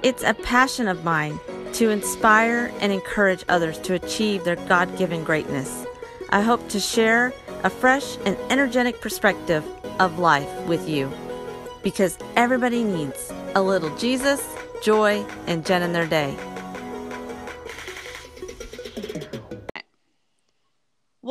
It's a passion of mine to inspire and encourage others to achieve their God given greatness. I hope to share a fresh and energetic perspective of life with you because everybody needs a little Jesus, joy, and Jen in their day.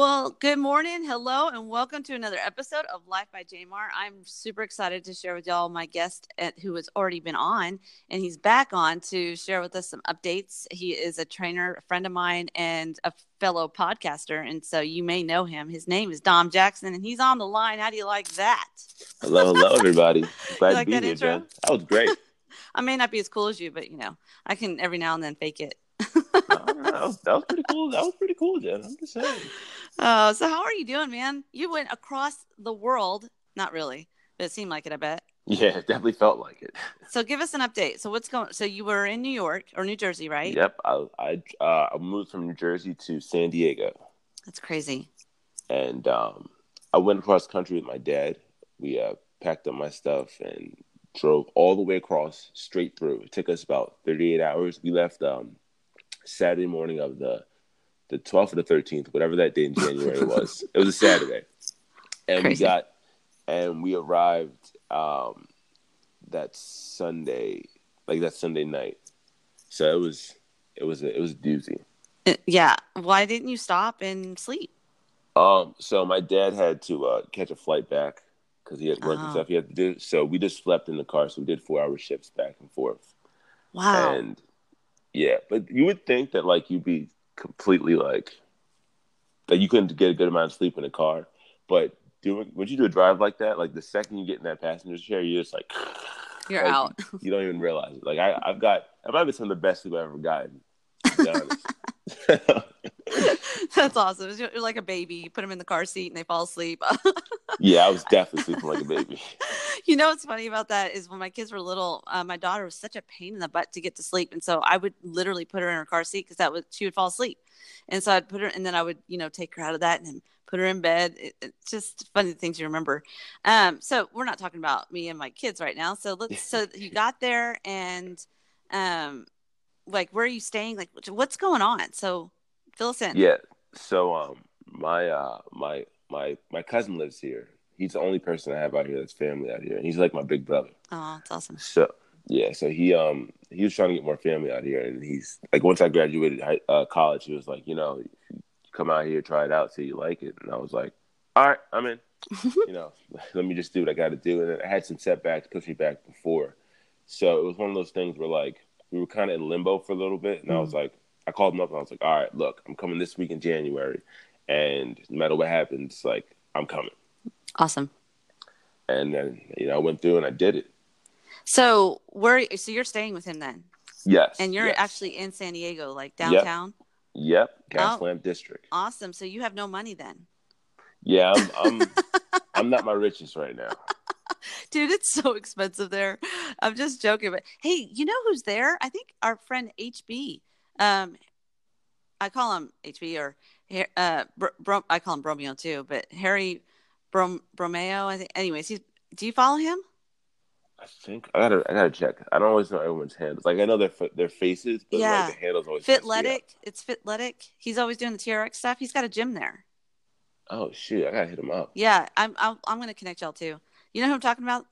Well, good morning, hello, and welcome to another episode of Life by Jamar. I'm super excited to share with y'all my guest at, who has already been on, and he's back on to share with us some updates. He is a trainer, a friend of mine, and a fellow podcaster, and so you may know him. His name is Dom Jackson, and he's on the line. How do you like that? Hello, hello, everybody. Glad like to be here, intro? Jen. That was great. I may not be as cool as you, but you know, I can every now and then fake it. that, was, that was pretty cool. That was pretty cool, Jen. I'm just saying. Oh, so how are you doing, man? You went across the world. Not really, but it seemed like it. I bet. Yeah, it definitely felt like it. So give us an update. So what's going? So you were in New York or New Jersey, right? Yep. I I, uh, I moved from New Jersey to San Diego. That's crazy. And um, I went across country with my dad. We uh, packed up my stuff and drove all the way across, straight through. It took us about 38 hours. We left um, Saturday morning of the the 12th or the 13th, whatever that day in January was. It was a Saturday. And Crazy. we got and we arrived um that Sunday, like that Sunday night. So it was it was a, it was a doozy. Uh, yeah. Why didn't you stop and sleep? Um so my dad had to uh, catch a flight back cuz he had work oh. and stuff he had to do. So we just slept in the car. So we did 4-hour shifts back and forth. Wow. And yeah, but you would think that like you'd be completely like that you couldn't get a good amount of sleep in a car. But doing when you do a drive like that, like the second you get in that passenger chair, you're just like you're like, out. You don't even realize it. Like I, I've got I've probably some of the best sleep I've ever gotten. That's awesome. You're like a baby. You put them in the car seat and they fall asleep. yeah, I was definitely sleeping like a baby. You know what's funny about that is when my kids were little, uh, my daughter was such a pain in the butt to get to sleep, and so I would literally put her in her car seat because that was she would fall asleep, and so I'd put her, and then I would you know take her out of that and put her in bed. It, it's just funny things you remember. Um, so we're not talking about me and my kids right now. So let's. So you got there and, um, like where are you staying? Like what's going on? So fill us in. Yeah. So um, my uh, my my my cousin lives here. He's the only person I have out here that's family out here, and he's like my big brother. Oh, that's awesome. So yeah, so he um he was trying to get more family out here, and he's like once I graduated high, uh, college, he was like, you know, come out here, try it out, see you like it, and I was like, all right, I'm in. you know, let me just do what I got to do, and then I had some setbacks, push me back before, so it was one of those things where like we were kind of in limbo for a little bit, and mm. I was mm. like, I called him up and I was like, all right, look, I'm coming this week in January. And no matter what happens, like, I'm coming. Awesome. And then, you know, I went through and I did it. So where, so you're staying with him then? Yes. And you're yes. actually in San Diego, like downtown? Yep. yep. Gaslamp oh, District. Awesome. So you have no money then? Yeah, I'm, I'm, I'm not my richest right now. Dude, it's so expensive there. I'm just joking, but hey, you know who's there? I think our friend HB um, I call him HB or uh, I call him Bromeo too, but Harry Brom, Bromeo. I think. Anyways, he's. Do you follow him? I think I gotta I gotta check. I don't always know everyone's handles. Like I know their their faces, but yeah. like the handles always. Fitletic. It's Fitletic. He's always doing the TRX stuff. He's got a gym there. Oh shoot! I gotta hit him up. Yeah, I'm. I'm, I'm gonna connect y'all too. You know who I'm talking about?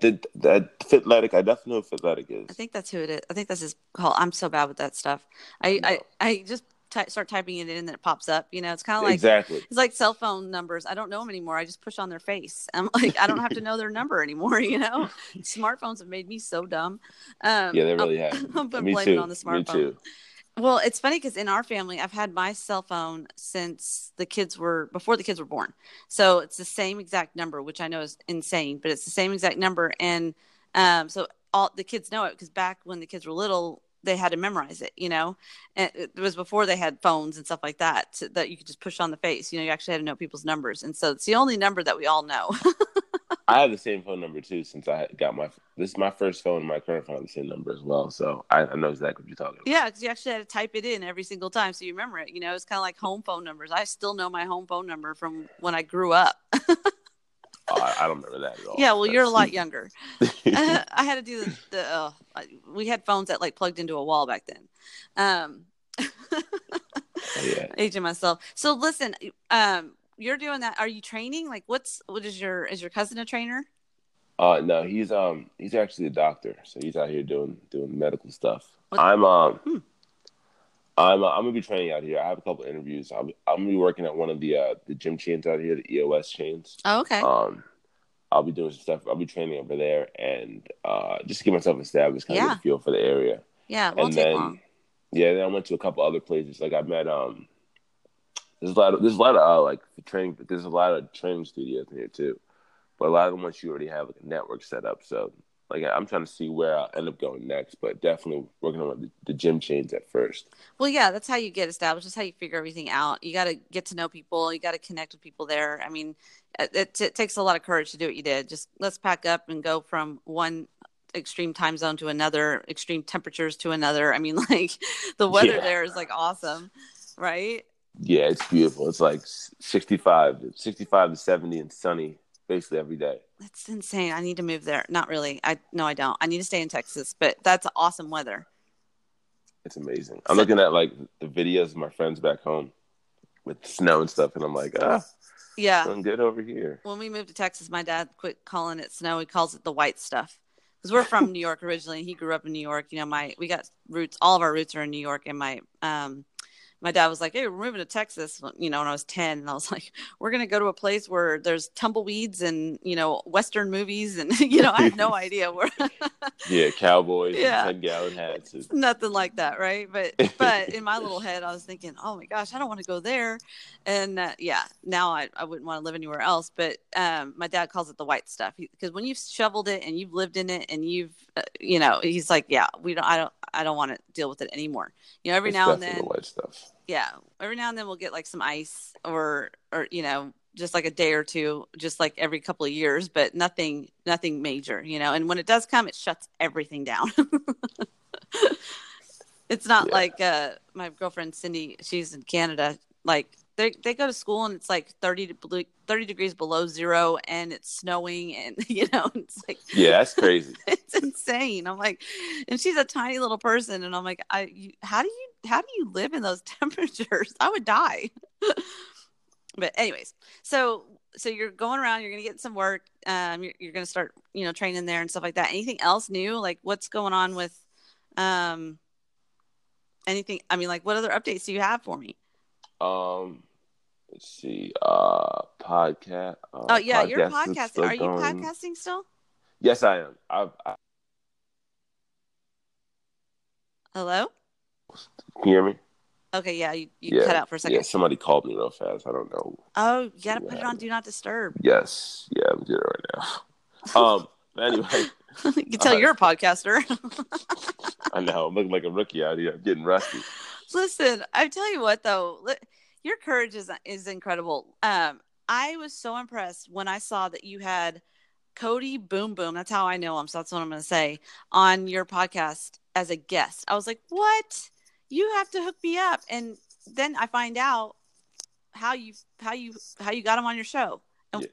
The that Fitletic, I definitely know who Fitletic is. I think that's who it is. I think that's his call. I'm so bad with that stuff. I no. I, I just start typing it in and then it pops up. You know, it's kind of like exactly. It's like cell phone numbers. I don't know them anymore. I just push on their face. I'm like, I don't have to know their number anymore. You know, smartphones have made me so dumb. Um, yeah, they really have. I'm, blaming on the smartphone. Me too. Well, it's funny because in our family, I've had my cell phone since the kids were before the kids were born. So it's the same exact number, which I know is insane, but it's the same exact number. And um, so all the kids know it because back when the kids were little, they had to memorize it, you know, and it was before they had phones and stuff like that to, that you could just push on the face. You know, you actually had to know people's numbers, and so it's the only number that we all know. I have the same phone number too since I got my this is my first phone. My current phone the same number as well, so I, I know exactly what you're talking about. Yeah, because you actually had to type it in every single time, so you remember it. You know, it's kind of like home phone numbers. I still know my home phone number from when I grew up. Oh, I, I don't remember that at all. Yeah, well, you're a lot younger. I had to do the, the uh, we had phones that like plugged into a wall back then. Um, yeah. aging myself. So listen, um, you're doing that. Are you training? Like, what's what is your is your cousin a trainer? Uh, no, he's um he's actually a doctor, so he's out here doing doing medical stuff. What- I'm um Hmm. I'm uh, I'm gonna be training out here. I have a couple interviews. I'm I'm gonna be working at one of the uh the gym chains out here, the EOS chains. Oh, okay. Um, I'll be doing some stuff. I'll be training over there and uh just to get myself established, kind of get a feel for the area. yeah, and then long. yeah, then I went to a couple other places. Like I met um there's a lot of there's a lot of uh, like training there's a lot of training studios in here too. But a lot of them once you already have like a network set up. So like I'm trying to see where I'll end up going next, but definitely working on the, the gym chains at first. Well, yeah, that's how you get established. That's how you figure everything out. You got to get to know people. You got to connect with people there. I mean, it, it, takes a lot of courage to do what you did. Just let's pack up and go from one extreme time zone to another, extreme temperatures to another. I mean, like the weather Yeah. there is like awesome, right? Yeah, it's beautiful. It's like 65, 65 to 70 and sunny basically every day. That's insane. I need to move there. Not really. I no, I don't. I need to stay in Texas, but that's awesome weather. It's amazing. I'm So- looking at like the videos of my friends back home with snow and stuff, and I'm like, ah, Yeah. I'm good over here. when we moved to Texas, my dad quit calling it snow. He calls it the white stuff because we're from New York originally. And he grew up in New York. You know, my we got roots. All of our roots are in New York. And my um, my dad was like, "Hey, we're moving to Texas." You know, when I was ten, and I was like, "We're gonna go to a place where there's tumbleweeds and you know Western movies." And you know, I had no idea where. Yeah, cowboys, Yeah. ten gallon hats. It's- nothing like that right but but in my little head i was thinking oh my gosh i don't want to go there and uh, yeah now I, I wouldn't want to live anywhere else but um my dad calls it the white stuff because when you've shoveled it and you've lived in it and you've uh, you know he's like yeah we don't i don't i don't want to deal with it anymore you know every it's now and then the white stuff. Yeah every now and then we'll get like some ice or or you know just like a day or two just like every couple of years but nothing nothing major you know and when it does come it shuts everything down it's not Yeah. like uh my girlfriend cindy she's in canada like they, they go to school and it's like 30 to 30 degrees below zero and it's snowing and you know it's like Yeah, that's crazy. insane. I'm like, and she's a tiny little person, and I'm like, I, you, how do you, how do you live in those temperatures? I would die. but anyways, so so you're going around, you're gonna get some work, um, you're, you're gonna start, you know, training there and stuff like that. Anything else new? Like, what's going on with, um, anything? I mean, like, what other updates do you have for me? Um, let's see. Uh, podcast. Uh, Oh yeah, you're podcasting. Are you going. podcasting still? Yes, I am. I've, I, Hello. can you hear me? Okay, yeah, you, you Yeah, cut out for a second. Yeah, somebody called me real fast. I don't know. Oh, you gotta put it on Do Not Disturb. Yes, yeah, I'm doing it right now. Um, anyway, you can tell Uh, you're a podcaster. I know I'm looking like a rookie out here. I'm getting rusty. Listen, I tell you what though, your courage is is incredible. Um, I was so impressed when I saw that you had Cody Boom Boom. That's how I know him. So that's what I'm going to say on your podcast as a guest. I was like, what? You have to hook me up, and then I find out how you how you how you got him on your show. And Yeah.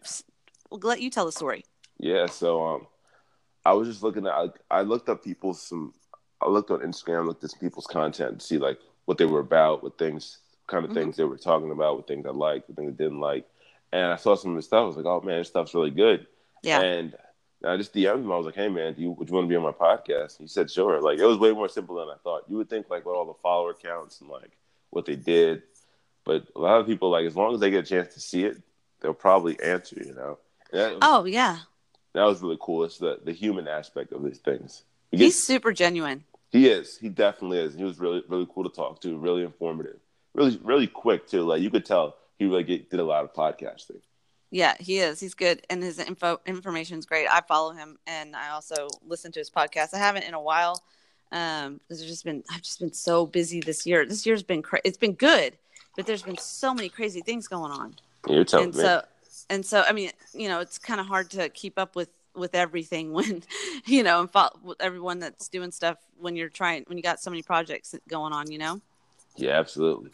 we'll let you tell the story. Yeah, so um, I was just looking at. I, I looked up people's some. I looked on Instagram, looked at some people's content to see like what they were about, what things, kind of Mhm. things they were talking about, what things I liked, what things I didn't like, and I saw some of the stuff. I was like, oh man, this stuff's really good. Yeah. And I just DM'd him. I was like, hey man, do you would you want to be on my podcast? He said sure. Like it was way more simple than I thought. You would think like with all the follower counts and like what they did, but a lot of people like as long as they get a chance to see it, they'll probably answer. You know. That, Oh yeah, that was really cool. It's the the human aspect of these things. He's super genuine. he is. He definitely is. He was really really cool to talk to. Really informative. Really really quick too. Like you could tell he really get, did a lot of podcasting. Yeah, he is. He's good, and his info information is great. I follow him, and I also listen to his podcast. I haven't in a while um, because I've just been I've just been so busy this year. This year's been cra- it's been good, but there's been so many crazy things going on, You're telling and me. so and so I mean, you know, it's kind of hard to keep up with with everything when you know and fo- with everyone that's doing stuff when you're trying when you got so many projects going on. You know. yeah, absolutely.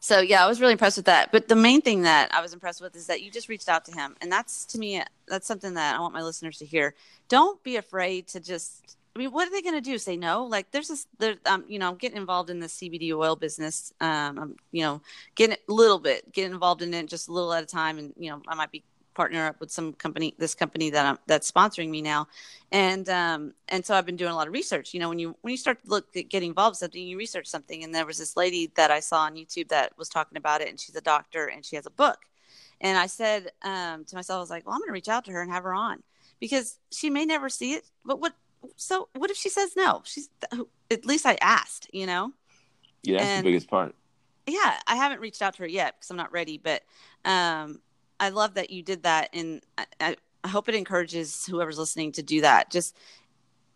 So yeah, I was really impressed with that. But the main thing that I was impressed with is that you just reached out to him, and that's to me that's something that I want my listeners to hear. Don't be afraid to just. I mean, what are they going to do? Say no? Like, there's this, there, um, you know, I'm getting involved in the CBD oil business. Um, I'm, you know, getting a little bit, getting involved in it just a little at a time, and you know, I might be partner up with some company, this company that I'm, that's sponsoring me now, and um, and so I've been doing a lot of research. You know, when you when you start to look at getting involved in something, you research something, and there was this lady that I saw on YouTube that was talking about it, and she's a doctor and she has a book, and I said um, to myself, I was like, well, I'm going to reach out to her and have her on because she may never see it, but what? So what if she says no? She's at least I asked, you know. Yeah, that's and, the biggest part. Yeah, I haven't reached out to her yet because I'm not ready, but um, I love that you did that, and I, I hope it encourages whoever's listening to do that. Just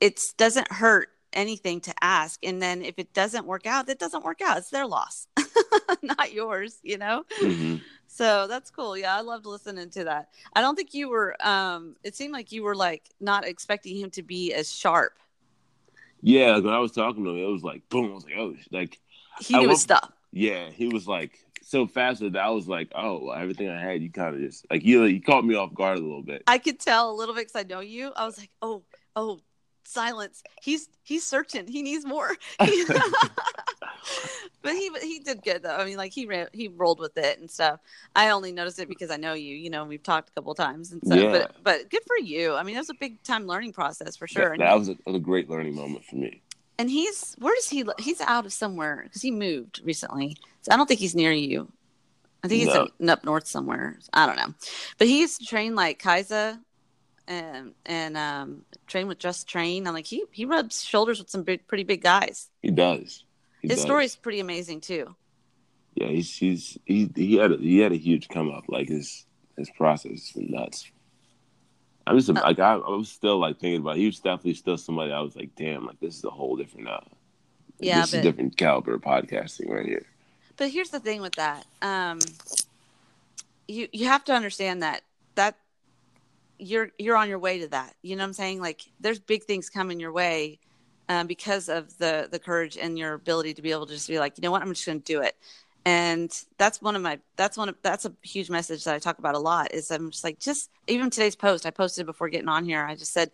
it doesn't hurt anything to ask, and then if it doesn't work out, it doesn't work out. It's their loss, not yours. You know. Mm-hmm. So that's cool. Yeah, I loved listening to that. I don't think you were. um It seemed like you were like not expecting him to be as sharp. Yeah, when I was talking to him, it was like boom. I was like, oh, like he knew his stuff. Yeah, he was like so fast that I was like, oh, everything I had, you kind of just like you. You caught me off guard a little bit. I could tell a little bit because I know you. I was like, oh, oh, silence. He's he's searching. He needs more. but he he did good though. I mean, like he ran, he rolled with it and stuff. I only noticed it because I know you. You know, we've talked a couple times and so. Yeah. But but good for you. I mean, that was a big time learning process for sure. That, that was, a, was a great learning moment for me. And he's where does he? He's out of somewhere because he moved recently. So I don't think he's near you. I think he's no. up north somewhere. I don't know, but he used to train like Kaiser and and um, train with Just Train. I'm like he he rubs shoulders with some big, pretty big guys. He does. He His story is pretty amazing too. Yeah, he's he's he he had a, he had a huge come up. Like his his process is nuts. I'm just uh, like I, I, was still like thinking about. It. He was definitely still somebody I was like, damn, like this is a whole different. Uh, yeah, this but, is a different caliber of podcasting right here. But here's the thing with that. Um, you you have to understand that that you're you're on your way to that. You know what I'm saying? Like there's big things coming your way um, because of the the courage and your ability to be able to just be like, you know what, I'm just going to do it. And that's one of my that's one of that's a huge message that I talk about a lot. Is I'm just like just even today's post I posted before getting on here. I just said,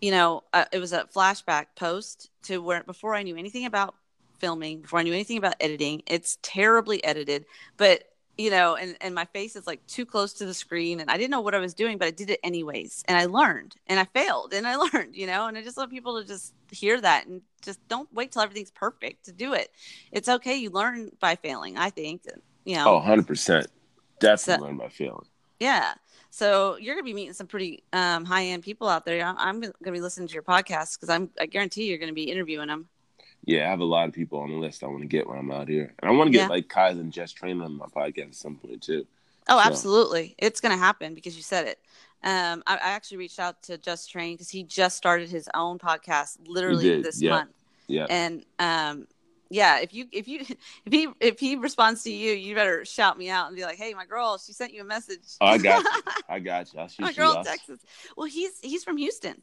you know, uh, it was a flashback post to where before I knew anything about filming, before I knew anything about editing. It's terribly edited, but you know, and, and my face is like too close to the screen and I didn't know what I was doing, but I did it anyways. And I learned and I failed and I learned, you know, and I just want people to just hear that and just don't wait till everything's perfect to do it. It's okay. You learn by failing, I think, you know. Oh, 100%. Definitely so, learn by failing. Yeah. So you're going to be meeting some pretty um, high end people out there. I'm, I'm going to be listening to your podcast because I'm, I guarantee you're going to be interviewing them yeah, I have a lot of people on the list I want to get when I'm out here, and I want to get yeah. like Kaiser and Just Train on my podcast at some point too. Oh, so. absolutely, it's going to happen because you said it. Um, I, I, actually reached out to Just Train because he just started his own podcast literally this month. Yeah, and um, yeah, if you if you if he if he responds to you, you better shout me out and be like, "Hey, my girl, she sent you a message." Oh, I got you. I got you. I'll shoot my girl in Texas. Well, he's he's from Houston.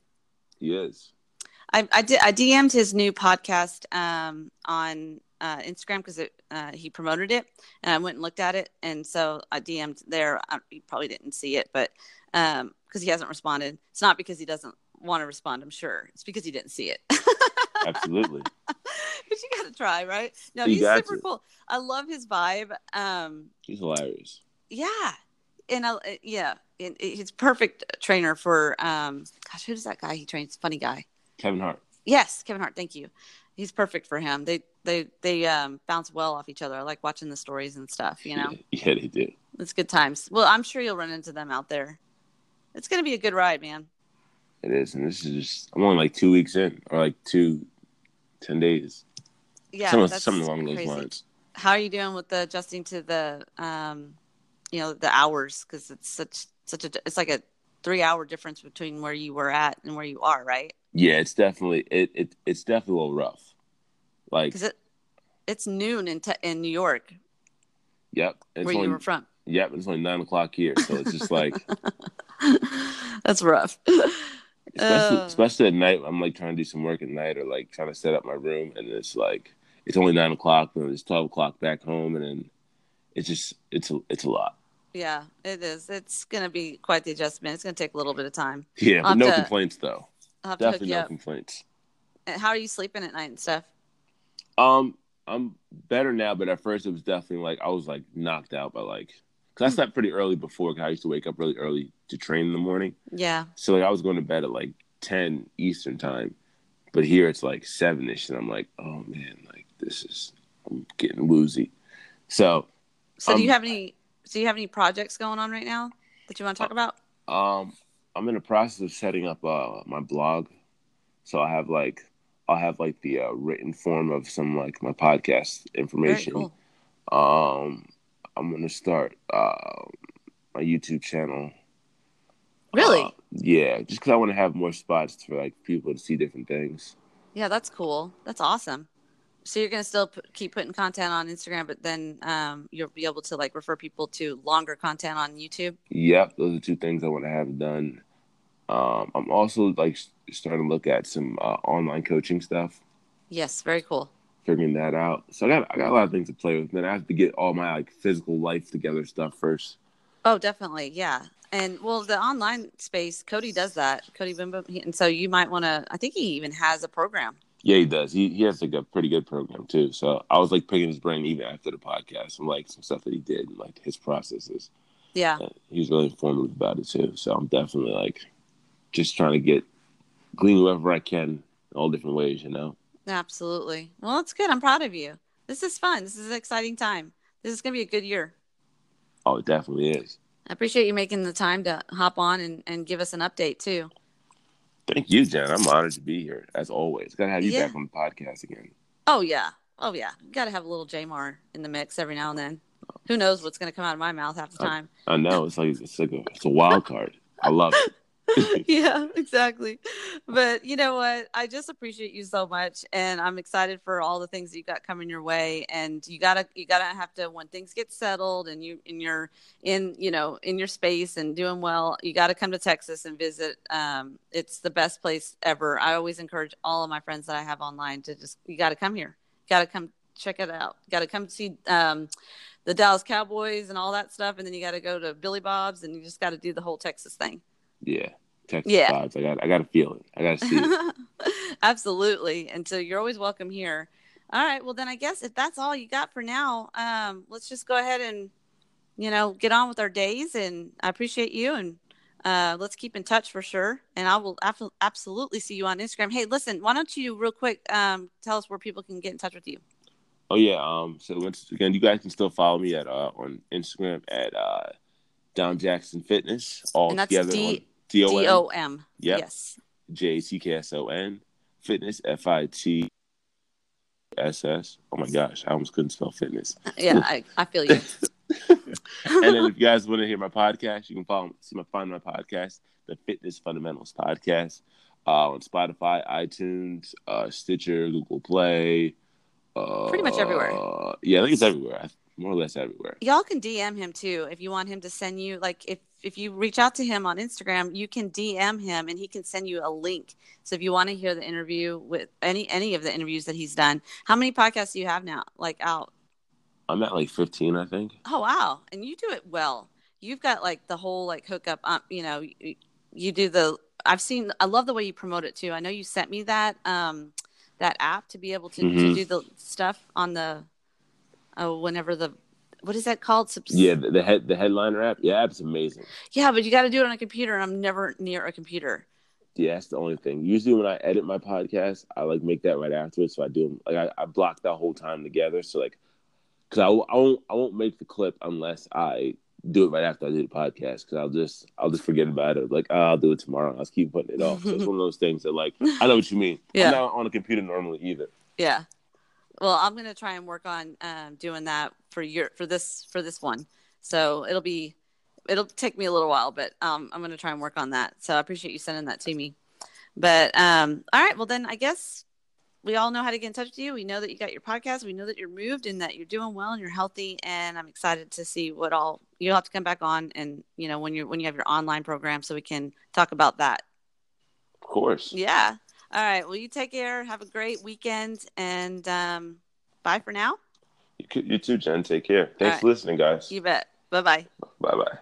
He is. I, I, I DM'd his new podcast um, on uh, Instagram because uh, he promoted it, and I went and looked at it, and so I DM'd there. I, he probably didn't see it, but because um, he hasn't responded, it's not because he doesn't want to respond. I'm sure it's because he didn't see it. Absolutely. but you got to try, right? No, you he's super to. cool. I love his vibe. Um, he's hilarious. Yeah, and I, uh, yeah, and he's perfect trainer for. Um, gosh, who's that guy he trains? Funny guy. Kevin Hart. Yes, Kevin Hart. Thank you. He's perfect for him. They they they um, bounce well off each other. I like watching the stories and stuff. You know. Yeah, they do. It's good times. Well, I'm sure you'll run into them out there. It's gonna be a good ride, man. It is, and this is just I'm only like two weeks in, or like two, ten days. Yeah, something, something along crazy. those lines. How are you doing with the adjusting to the, um, you know, the hours? Because it's such such a it's like a three hour difference between where you were at and where you are, right? Yeah, it's definitely it, it it's definitely a little rough. Like it, it's noon in te- in New York. Yep, where only, you were from. Yep, it's only nine o'clock here, so it's just like that's rough. Especially, uh, especially at night, I'm like trying to do some work at night or like trying to set up my room, and it's like it's only nine o'clock, and it's twelve o'clock back home, and then it's just it's a it's a lot. Yeah, it is. It's going to be quite the adjustment. It's going to take a little bit of time. Yeah, but no to- complaints though. I'll have to hook Definitely you no up. complaints. And How are you sleeping at night and stuff? Um, I'm better now, but at first it was definitely like I was like knocked out by like because I slept pretty early before. 'cause I used to wake up really early to train in the morning, Yeah. so like I was going to bed at like ten Eastern time, but here it's like seven ish, and I'm like, oh man, like this is I'm getting woozy. So So do you Um, have any? Do you have any projects going on right now that you want to talk about? Um, I'm in the process of setting up uh my blog, so I have like I'll have like the uh, written form of some like my podcast Very information. cool. Um, I'm gonna start uh my YouTube channel. Really? Uh, yeah, just because I want to have more spots for like people to see different things. Yeah, that's cool. That's awesome. So you're gonna still put, keep putting content on Instagram, but then um, you'll be able to like refer people to longer content on YouTube. Yep, those are two things I want to have done. Um, I'm also like starting to look at some uh, online coaching stuff. Yes, very cool. figuring that out. So I got I got a lot of things to play with. Then I have to get all my like physical life together stuff first. Oh, definitely, yeah. And well, the online space, Cody does that. Cody Bimbo, he- and so you might want to. I think he even has a program. Yeah, he does. He he has like a pretty good program too. So I was like picking his brain even after the podcast and like some stuff that he did and like his processes. Yeah, And he was really informative about it too. So I'm definitely like just trying to get glean wherever I can all different ways, you know. absolutely. Well, it's good. I'm proud of you. This is fun. This is an exciting time. This is gonna be a good year. Oh, it definitely is. I appreciate you making the time to hop on and, and give us an update too. Thank you, Jen. I'm honored to be here as always. Gotta have you Yeah. back on the podcast again. Oh yeah. Oh yeah. Got to have a little Jamar in the mix every now and then. Who knows what's going to come out of my mouth half the time. I know it's like it's like a it's a wild card. I love it. yeah, exactly. But you know what? I just appreciate you so much and I'm excited for all the things that you got coming your way and you got to you got to have to when things get settled and you and you're in, you know, in your space and doing well, you got to come to Texas and visit. Um it's the best place ever. I always encourage all of my friends that I have online to just you got to come here. Got to come check it out. Got to come see um the Dallas Cowboys and all that stuff and then you got to go to Billy Bob's and you just got to do the whole Texas thing. Yeah, Texas Yeah. vibes. I got I got to feel it. I got to see it. Absolutely. And so you're always welcome here. All right. Well, then I guess if that's all you got for now, um, let's just go ahead and, you know, get on with our days. And I appreciate you. And uh, let's keep in touch for sure. And I will ab- absolutely see you on Instagram. Hey, listen, why don't you real quick um, tell us where people can get in touch with you? Oh yeah. Um. So once again, you guys can still follow me at uh on Instagram at uh Dom Jackson Fitness all And that's together D- D O M O M. Yep. Yes. J C K S O N Fitness F I T S S. Oh my gosh, I almost couldn't spell fitness. Yeah, I, I feel you. and then if you guys want to hear my podcast, you can follow see my find my podcast, the Fitness Fundamentals Podcast, uh, on Spotify, iTunes, uh, Stitcher, Google Play. Uh, Pretty much everywhere. Yeah, I think it's everywhere. I- More or less everywhere. y'all can DM him too if you want him to send you like if if you reach out to him on Instagram, you can DM him and he can send you a link. So if you want to hear the interview with any any of the interviews that he's done, how many podcasts do you have now? Like out? I'm at like 15, I think. Oh wow, and you do it well. You've got like the whole like hookup. Um, you know, you, you do the. I've seen. I love the way you promote it too. I know you sent me that um that app to be able to, to Mhm. do the stuff on the. Oh, whenever the. What is that called? Subs- Yeah, the, the head the headliner app. Yeah, app's amazing. Yeah, but you got to do it on a computer. and I'm never near a computer. Yeah, that's the only thing. Usually when I edit my podcast, I like make that right afterwards. So I do like I, I block that whole time together. So like, because I, I won't I won't make the clip unless I do it right after I do the podcast. Because I'll just I'll just forget about it. Like oh, I'll do it tomorrow. I'll just keep putting it off. So it's one of those things that like I know what you mean. Yeah. I'm not on a computer normally either. Yeah. Well, I'm gonna try and work on um, doing that for your for this for this one. So it'll be it'll take me a little while, but um, I'm gonna try and work on that. So I appreciate you sending that to me. But um, all right, well then I guess we all know how to get in touch with you. We know that you got your podcast. We know that you're moved and that you're doing well and you're healthy. And I'm excited to see what all you'll have to come back on and you know when you when you have your online program so we can talk about that. Of course. Yeah. All right. Well, you take care. Have a great weekend, and um, bye for now. You, you too, Jen. Take care. Thanks right. for listening, guys. You bet. Bye bye. Bye bye.